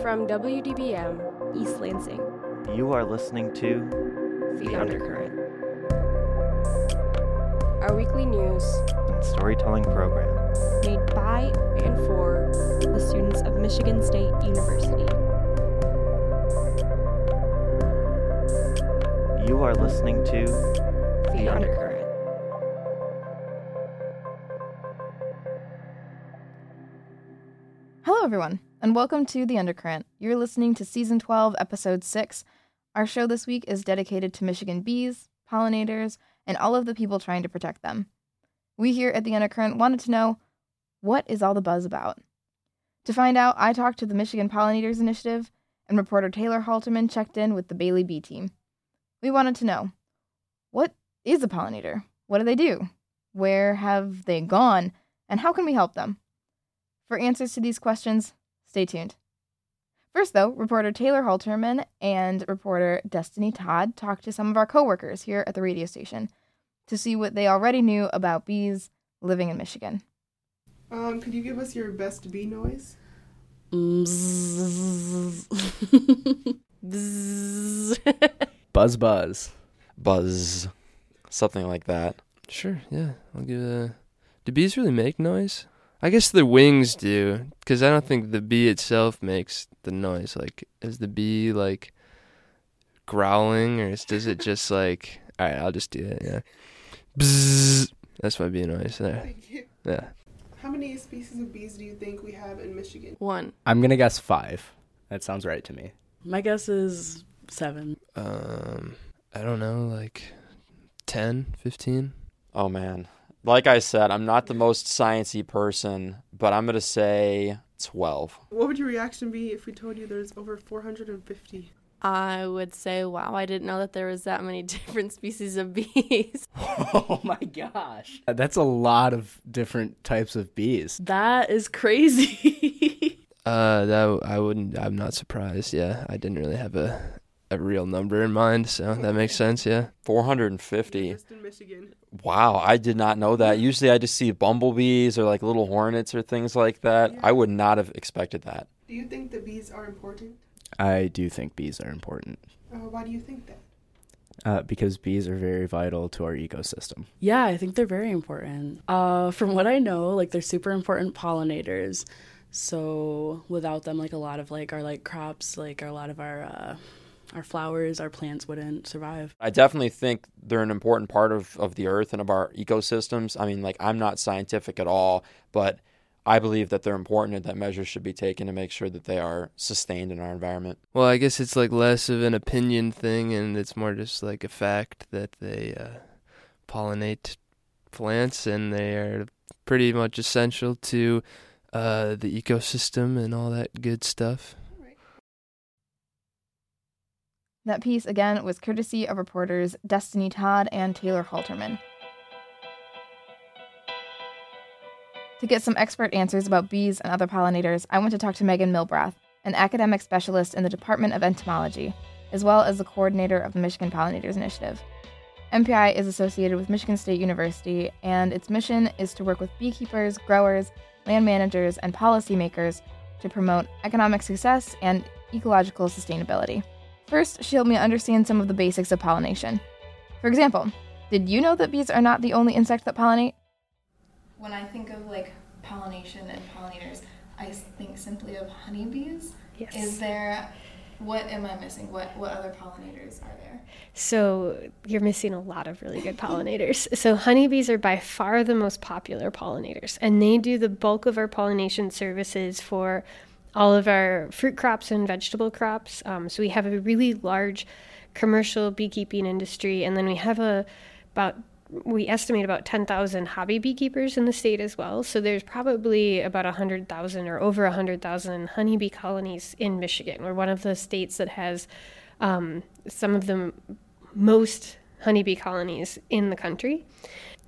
From WDBM, East Lansing. You are listening to The, The Undercurrent. Our weekly news and Storytelling Program. Made by and for the students of Michigan State University. You are listening to The, The Undercurrent. Everyone, and welcome to The Undercurrent. You're listening to Season 12, Episode 6. Our show this week is dedicated to Michigan bees, pollinators, and all of the people trying to protect them. We here at The Undercurrent wanted to know what is all the buzz about? To find out, I talked to the Michigan Pollinators Initiative, and reporter Taylor Haelterman checked in with the Bailey Bee team. We wanted to know what is a pollinator? What do they do? Where have they gone? And how can we help them? For answers to these questions, stay tuned. First, though, reporter Taylor Haelterman and reporter Destinny Todd talked to some of our coworkers here at the radio station to see what they already knew about bees living in Michigan. Um, could you give us your best bee noise? Buzz buzz. buzz, something like that. Sure, yeah. I'll give a. Do bees really make noise? I guess the wings do, because I don't think the bee itself makes the noise. Like, is the bee like growling, or is, does it just like? All right, I'll just do it. Yeah. Bzzz. That's my bee noise. There. Thank you. Yeah. How many species of bees do you think we have in Michigan? One. I'm gonna guess five. That sounds right to me. My guess is seven. Um, I don't know, like 10, 15? Oh man, like I said, I'm not the most sciencey person, but I'm gonna say twelve. What would your reaction be if we told you there's over 450? I would say, wow, I didn't know that there was that many different species of bees. Oh my gosh. That's a lot of different types of bees. That is crazy. Uh, that I wouldn't. I'm not surprised. Yeah, I didn't really have a a real number in mind, so that makes sense. Yeah. 450. Just in Michigan. Wow, I did not know that. Usually I just see bumblebees or like little hornets or things like that. I would not have expected that. Do you think the bees are important? I do think bees are important Uh, why do you think that? uh, because bees are very vital to our ecosystem. yeah, I think they're very important. Uh, from what I know, like they're super important pollinators. So without them, like a lot of like our like crops, like a lot of our uh, our flowers, our plants wouldn't survive. I definitely think they're an important part of, of the earth and of our ecosystems. I mean, like, I'm not scientific at all, but I believe that they're important and that measures should be taken to make sure that they are sustained in our environment. Well, I guess it's like less of an opinion thing, and it's more just like a fact that they uh, pollinate plants, and they are pretty much essential to uh, the ecosystem and all that good stuff. That piece, again, was courtesy of reporters Destinny Todd and Taylor Haelterman. To get some expert answers about bees and other pollinators, I went to talk to Meghan Milbrath, an academic specialist in the Department of Entomology, as well as the coordinator of the Michigan Pollinators Initiative. MPI is associated with Michigan State University, and its mission is to work with beekeepers, growers, land managers, and policymakers to promote economic success and ecological sustainability. First, she helped me understand some of the basics of pollination. For example, did you know that bees are not the only insect that pollinate? When I think of like pollination and pollinators, I think simply of honeybees. Yes. Is there, what am I missing? What what other pollinators are there? So you're missing a lot of really good pollinators. So honeybees are by far the most popular pollinators, and they do the bulk of our pollination services for all of our fruit crops and vegetable crops. Um, so we have a really large commercial beekeeping industry, and then we have a about we estimate about 10,000 hobby beekeepers in the state as well. So there's probably about 100,000 or over 100,000 honeybee colonies in Michigan. We're one of the states that has um, some of the most honeybee colonies in the country.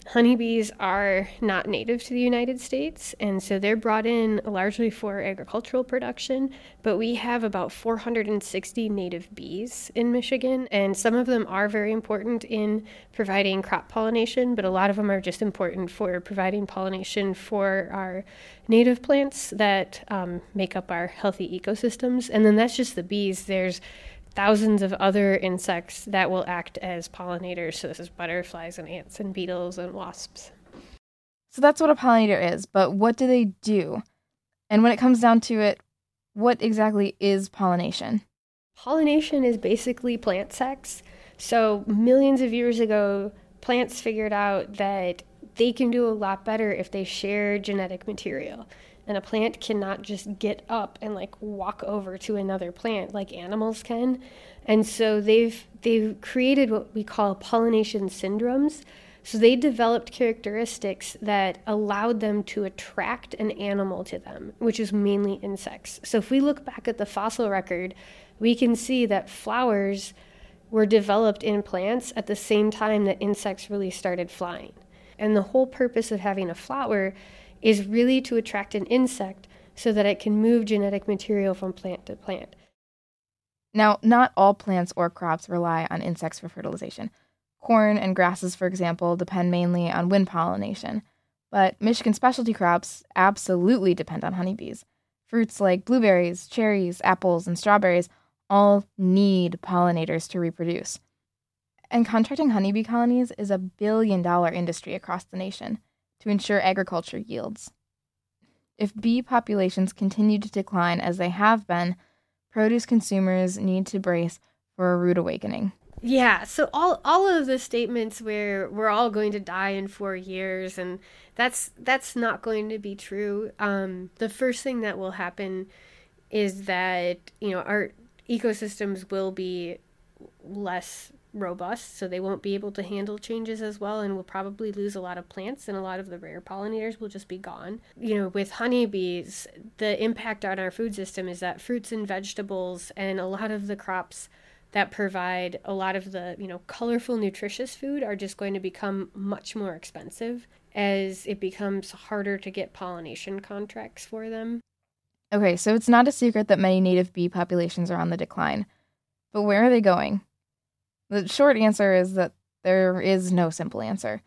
Honeybees are not native to the United States, and so they're brought in largely for agricultural production. But we have about 460 native bees in Michigan, and some of them are very important in providing crop pollination, but a lot of them are just important for providing pollination for our native plants that um, make up our healthy ecosystems. And then that's just the bees. There's thousands of other insects that will act as pollinators. So, this is butterflies and ants and beetles and wasps. So that's what a pollinator is, but what do they do? And when it comes down to it, what exactly is pollination? Pollination is basically plant sex. So, millions of years ago, plants figured out that they can do a lot better if they share genetic material and a plant cannot just get up and like walk over to another plant like animals can. And so they've they've created what we call pollination syndromes. So they developed characteristics that allowed them to attract an animal to them which is mainly insects. So if we look back at the fossil record we can see that flowers were developed in plants at the same time that insects really started flying. And the whole purpose of having a flower is really to attract an insect so that it can move genetic material from plant to plant. Now, not all plants or crops rely on insects for fertilization. Corn and grasses, for example, depend mainly on wind pollination. But Michigan specialty crops absolutely depend on honeybees. Fruits like blueberries, cherries, apples, and strawberries all need pollinators to reproduce. And contracting honeybee colonies is a billion dollar industry across the nation to ensure agriculture yields. If bee populations continue to decline as they have been, produce consumers need to brace for a rude awakening. Yeah, so all all of the statements where we're all going to die in 4 years and that's that's not going to be true. Um, the first thing that will happen is that, you know, our ecosystems will be less robust, so they won't be able to handle changes as well and will probably lose a lot of plants and a lot of the rare pollinators will just be gone. You know, with honeybees, the impact on our food system is that fruits and vegetables and a lot of the crops that provide a lot of the, you know, colorful nutritious food are just going to become much more expensive as it becomes harder to get pollination contracts for them. Okay, so it's not a secret that many native bee populations are on the decline. But where are they going? The short answer is that there is no simple answer.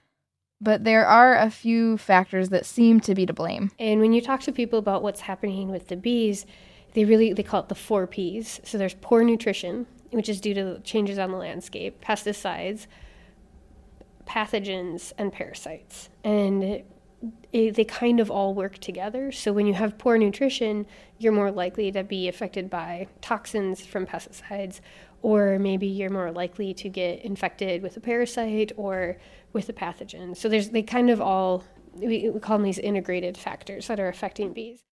But there are a few factors that seem to be to blame. And when you talk to people about what's happening with the bees, they really they call it the four P's. So there's poor nutrition, which is due to changes on the landscape, pesticides, pathogens, and parasites. And it, they kind of all work together. So when you have poor nutrition, you're more likely to be affected by toxins from pesticides or maybe you're more likely to get infected with a parasite or with a pathogen. So there's they kind of all we, we call them these integrated factors that are affecting bees.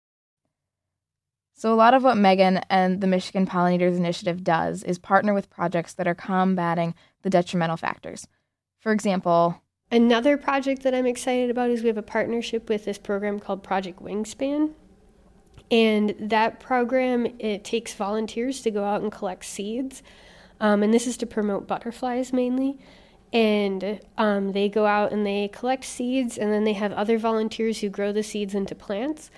So a lot of what Meghan and the Michigan Pollinators Initiative does is partner with projects that are combating the detrimental factors. For example, another project that I'm excited about is we have a partnership with this program called Project Wingspan. And that program it takes volunteers to go out and collect seeds, um, and this is to promote butterflies mainly. And um, they go out and they collect seeds, and then they have other volunteers who grow the seeds into plants,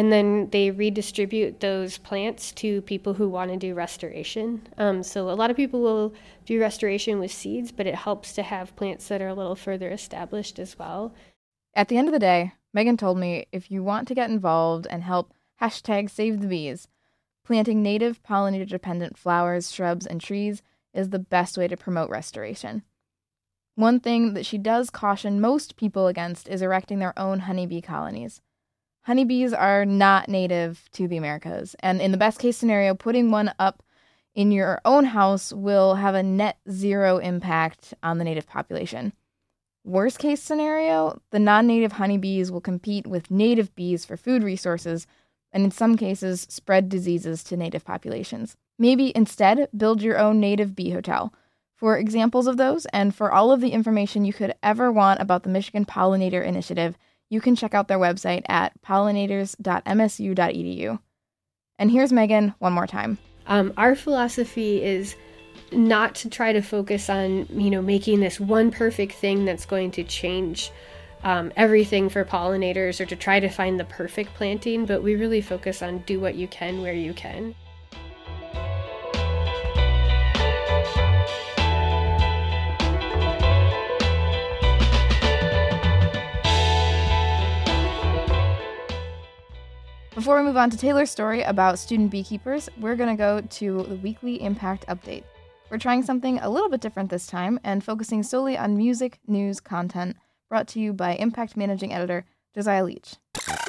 and then they redistribute those plants to people who want to do restoration. Um, so a lot of people will do restoration with seeds, but it helps to have plants that are a little further established as well. At the end of the day, Meghan told me if you want to get involved and help hashtag save the bees. Planting native pollinator dependent flowers, shrubs, and trees is the best way to promote restoration. One thing that she does caution most people against is erecting their own honeybee colonies. Honeybees are not native to the Americas, and in the best case scenario, putting one up in your own house will have a net zero impact on the native population. Worst case scenario, the non native honeybees will compete with native bees for food resources and in some cases spread diseases to native populations. Maybe instead build your own native bee hotel. For examples of those and for all of the information you could ever want about the Michigan Pollinator Initiative, you can check out their website at pollinators.msu.edu. And here's Meghan one more time. Um, our philosophy is not to try to focus on, you know, making this one perfect thing that's going to change um, everything for pollinators or to try to find the perfect planting, but we really focus on do what you can where you can. Before we move on to Taylor's story about student beekeepers, we're going to go to the weekly impact update. We're trying something a little bit different this time and focusing solely on music, news, content, brought to you by Impact Managing Editor Josiah Leach. Now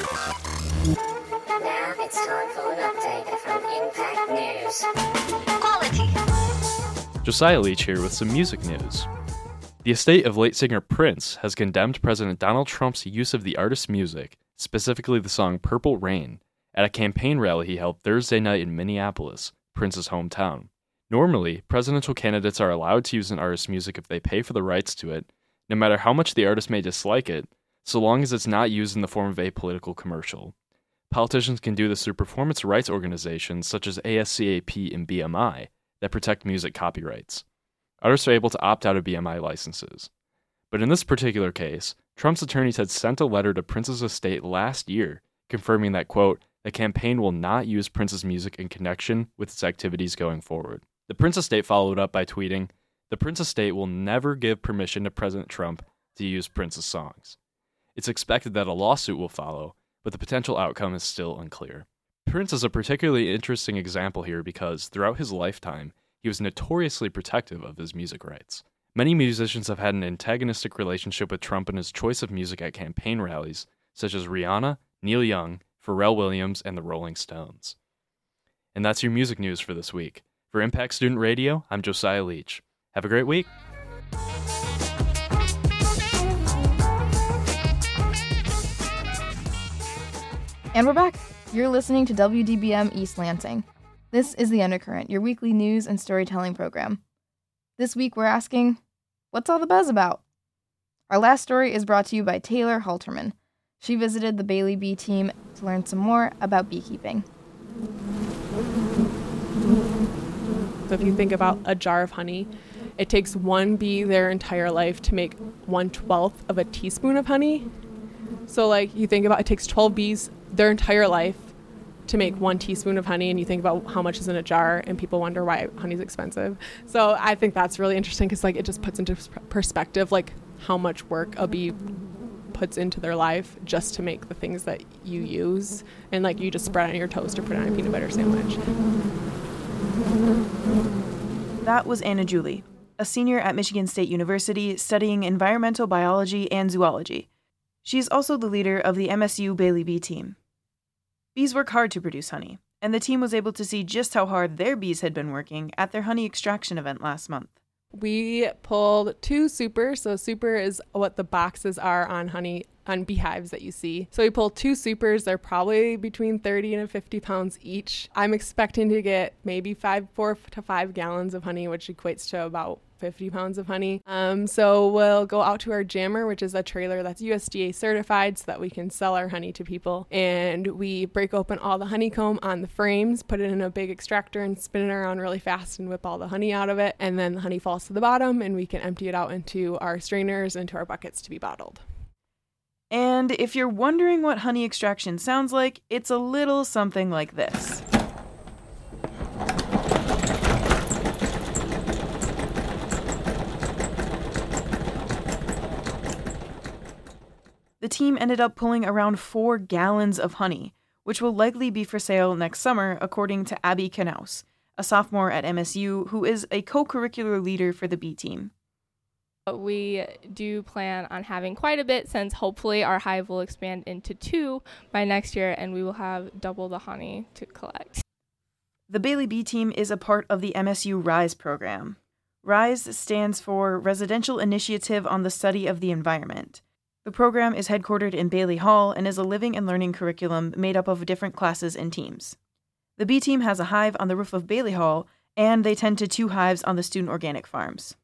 it's time for an update from Impact News. Quality. Josiah Leach here with some music news. The estate of late singer Prince has condemned President Donald Trump's use of the artist's music, specifically the song Purple Rain, at a campaign rally he held Thursday night in Minneapolis, Prince's hometown. Normally, presidential candidates are allowed to use an artist's music if they pay for the rights to it, no matter how much the artist may dislike it, so long as it's not used in the form of a political commercial. Politicians can do this through performance rights organizations such as ASCAP and BMI that protect music copyrights. Artists are able to opt out of BMI licenses. But in this particular case, Trump's attorneys had sent a letter to Prince's estate last year confirming that, quote, the campaign will not use Prince's music in connection with its activities going forward. The Prince estate followed up by tweeting, The Prince estate will never give permission to President Trump to use Prince's songs. It's expected that a lawsuit will follow, but the potential outcome is still unclear. Prince is a particularly interesting example here because throughout his lifetime, he was notoriously protective of his music rights. Many musicians have had an antagonistic relationship with Trump and his choice of music at campaign rallies, such as Rihanna, Neil Young, Pharrell Williams, and the Rolling Stones. And that's your music news for this week. For Impact Student Radio, I'm Josiah Leach. Have a great week. And we're back. You're listening to WDBM East Lansing. This is The Undercurrent, your weekly news and storytelling program. This week we're asking, what's all the buzz about? Our last story is brought to you by Taylor Haelterman. She visited the Bailey Bee team to learn some more about beekeeping. So if you think about a jar of honey, it takes one bee their entire life to make one twelfth of a teaspoon of honey. So like you think about it takes 12 bees their entire life to make one teaspoon of honey and you think about how much is in a jar and people wonder why honey's expensive. So i think that's really interesting because like it just puts into perspective like how much work a bee puts into their life just to make the things that you use. And like you just spread on your toast or put on a peanut butter sandwich. That was anna julie a senior at michigan state university studying environmental biology and zoology. She's also the leader of the msu bailey bee team Bees work hard to produce honey, and the team was able to see just how hard their bees had been working at their honey extraction event last month. We pulled two super. So super is what the boxes are on honey on beehives that you see. So we pulled two supers. They're probably between 30 and 50 pounds each. I'm expecting to get maybe five, four to five gallons of honey, which equates to about 50 pounds of honey. Um, so we'll go out to our jammer, which is a trailer that's USDA certified so that we can sell our honey to people. And we break open all the honeycomb on the frames, put it in a big extractor and spin it around really fast and whip all the honey out of it. And then the honey falls to the bottom and we can empty it out into our strainers, into our buckets to be bottled. And if you're wondering what honey extraction sounds like, it's a little something like this. The team ended up pulling around four gallons of honey, which will likely be for sale next summer, according to Abby Knaus, a sophomore at MSU who is a co curricular leader for the bee team. We do plan on having quite a bit since hopefully our hive will expand into two by next year and we will have double the honey to collect. The Bailey Bee team is a part of the MSU RISE program. RISE stands for Residential Initiative on the Study of the Environment. The program is headquartered in Bailey Hall and is a living and learning curriculum made up of different classes and teams. The bee team has a hive on the roof of Bailey Hall, and they tend to two hives on the student organic farms.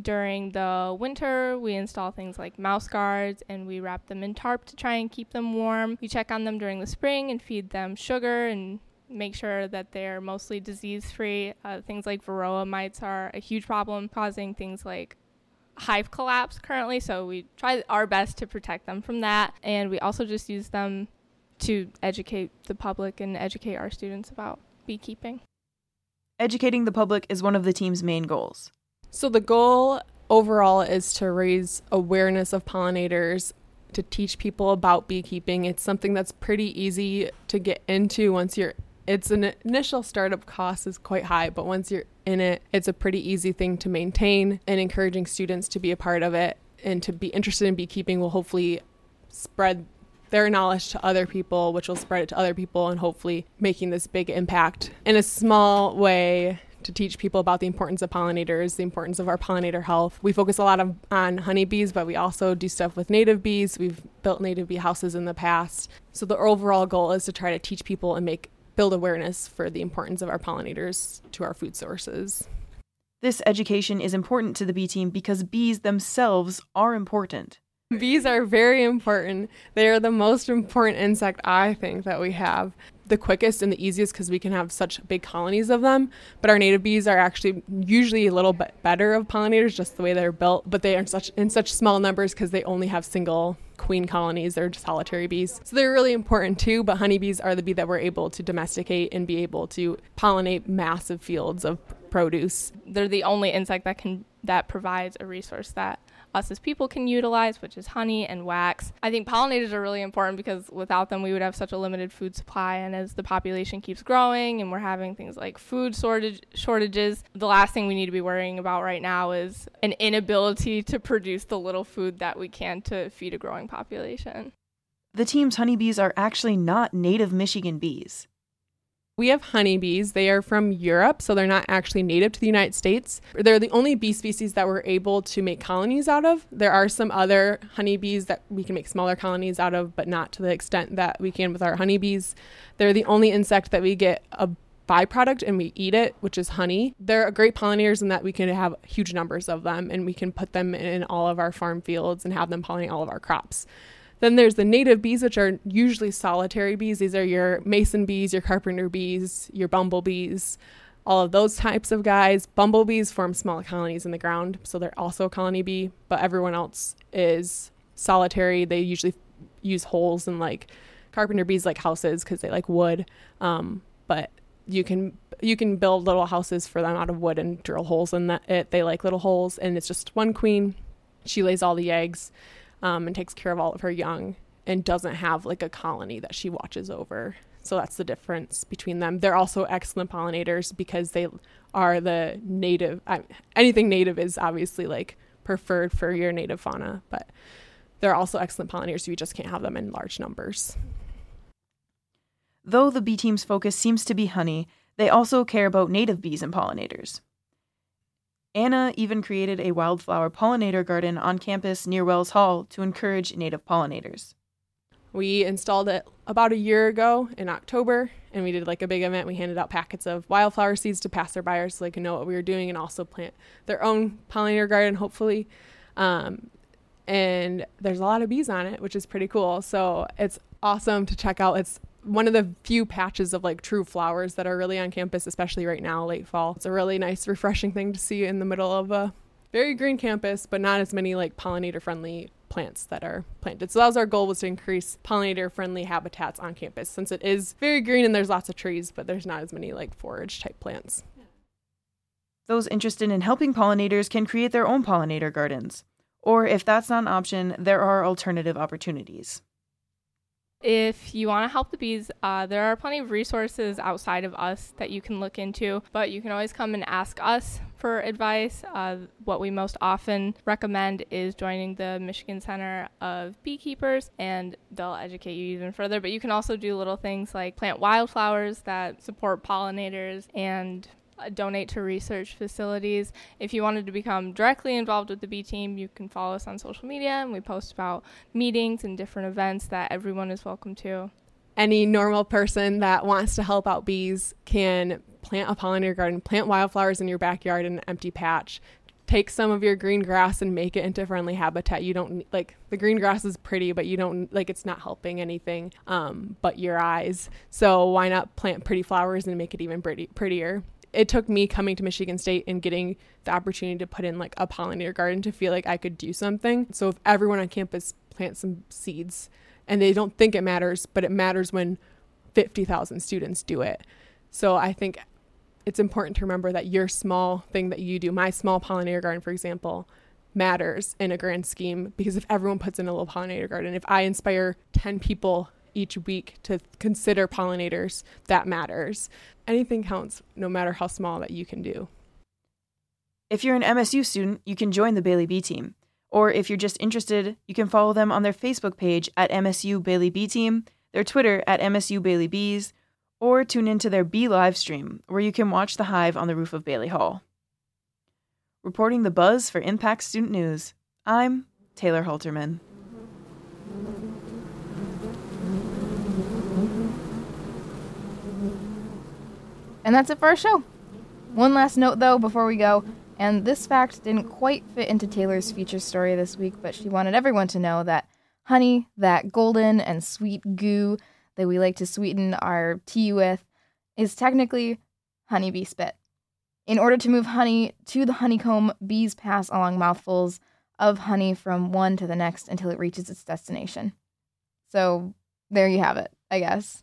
During the winter, we install things like mouse guards and we wrap them in tarp to try and keep them warm. We check on them during the spring and feed them sugar and make sure that they're mostly disease free. Uh, things like varroa mites are a huge problem, causing things like hive collapse currently. So we try our best to protect them from that. And we also just use them to educate the public and educate our students about beekeeping. Educating the public is one of the team's main goals. So the goal overall is to raise awareness of pollinators, to teach people about beekeeping. It's something that's pretty easy to get into once you're it's an initial startup cost is quite high, but once you're in it, it's a pretty easy thing to maintain and encouraging students to be a part of it and to be interested in beekeeping will hopefully spread their knowledge to other people, which will spread it to other people and hopefully making this big impact in a small way to teach people about the importance of pollinators, the importance of our pollinator health. We focus a lot of, on honeybees, but we also do stuff with native bees. We've built native bee houses in the past. So the overall goal is to try to teach people and make build awareness for the importance of our pollinators to our food sources. This education is important to the bee team because bees themselves are important. Bees are very important. They are the most important insect I think that we have. The quickest and the easiest because we can have such big colonies of them. But our native bees are actually usually a little bit better of pollinators, just the way they're built. But they are in such in such small numbers because they only have single queen colonies. They're just solitary bees. So they're really important too, but honeybees are the bee that we're able to domesticate and be able to pollinate massive fields of produce. They're the only insect that can that provides a resource that us as people can utilize, which is honey and wax. I think pollinators are really important because without them, we would have such a limited food supply. And as the population keeps growing and we're having things like food shortage, shortages, the last thing we need to be worrying about right now is an inability to produce the little food that we can to feed a growing population. The team's honeybees are actually not native Michigan bees. We have honeybees. They are from Europe, so they're not actually native to the United States. They're the only bee species that we're able to make colonies out of. There are some other honeybees that we can make smaller colonies out of, but not to the extent that we can with our honeybees. They're the only insect that we get a byproduct and we eat it, which is honey. They're great pollinators in that we can have huge numbers of them and we can put them in all of our farm fields and have them pollinate all of our crops. Then there's the native bees, which are usually solitary bees. These are your mason bees, your carpenter bees, your bumblebees, all of those types of guys. Bumblebees form small colonies in the ground, so they're also a colony bee, but everyone else is solitary. They usually use holes and like carpenter bees like houses because they like wood. Um, but you can you can build little houses for them out of wood and drill holes in that it. They like little holes, and it's just one queen. She lays all the eggs um, and takes care of all of her young and doesn't have like a colony that she watches over. So that's the difference between them. They're also excellent pollinators because they are the native. I, anything native is obviously like preferred for your native fauna, but they're also excellent pollinators. You just can't have them in large numbers. Though the bee team's focus seems to be honey, they also care about native bees and pollinators. Anna even created a wildflower pollinator garden on campus near Wells Hall to encourage native pollinators. We installed it about a year ago in October, and we did like a big event. We handed out packets of wildflower seeds to passerbyers so they could know what we were doing and also plant their own pollinator garden, hopefully. Um, and there's a lot of bees on it, which is pretty cool. So it's awesome to check out. It's one of the few patches of like true flowers that are really on campus, especially right now, late fall. It's a really nice, refreshing thing to see in the middle of a very green campus, but not as many like pollinator friendly plants that are planted. So that was our goal was to increase pollinator friendly habitats on campus since it is very green and there's lots of trees, but there's not as many like forage type plants. Those interested in helping pollinators can create their own pollinator gardens. Or if that's not an option, there are alternative opportunities. If you want to help the bees, uh, there are plenty of resources outside of us that you can look into, but you can always come and ask us for advice. Uh, what we most often recommend is joining the Michigan Center of Beekeepers, and they'll educate you even further. But you can also do little things like plant wildflowers that support pollinators and donate to research facilities. If you wanted to become directly involved with the bee team, you can follow us on social media and we post about meetings and different events that everyone is welcome to. Any normal person that wants to help out bees can plant a pollinator garden, plant wildflowers in your backyard in an empty patch, take some of your green grass and make it into friendly habitat. You don't like the green grass is pretty, but you don't like it's not helping anything um, but your eyes. So why not plant pretty flowers and make it even pretty, prettier? It took me coming to Michigan State and getting the opportunity to put in like a pollinator garden to feel like I could do something. So if everyone on campus plants some seeds and they don't think it matters, but it matters when 50,000 students do it. So I think it's important to remember that your small thing that you do, my small pollinator garden, for example, matters in a grand scheme because if everyone puts in a little pollinator garden, if I inspire 10 people each week to consider pollinators, that matters. Anything counts, no matter how small that you can do. If you're an MSU student, you can join the Bailey Bee team. Or if you're just interested, you can follow them on their Facebook page at MSU Bailey Bee Team, their Twitter at MSU Bailey Bees, or tune into their Bee live stream, where you can watch the hive on the roof of Bailey Hall. Reporting the buzz for Impact Student News, I'm Taylor Haelterman. And that's it for our show. One last note, though, before we go, and this fact didn't quite fit into Taylor's feature story this week, but she wanted everyone to know that honey, that golden and sweet goo that we like to sweeten our tea with, is technically honeybee spit. In order to move honey to the honeycomb, bees pass along mouthfuls of honey from one to the next until it reaches its destination. So there you have it, I guess.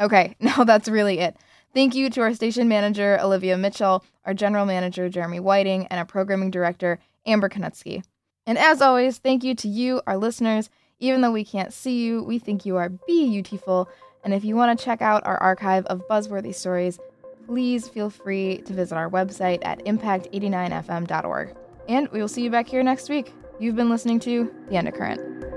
Okay, now that's really it. Thank you to our station manager, Olivia Mitchell, our general manager, Jeremy Whiting, and our programming director, Amber Konutsky. And as always, thank you to you, our listeners. Even though we can't see you, we think you are beautiful. And if you want to check out our archive of buzzworthy stories, please feel free to visit our website at impact89fm.org. And we will see you back here next week. You've been listening to The Undercurrent.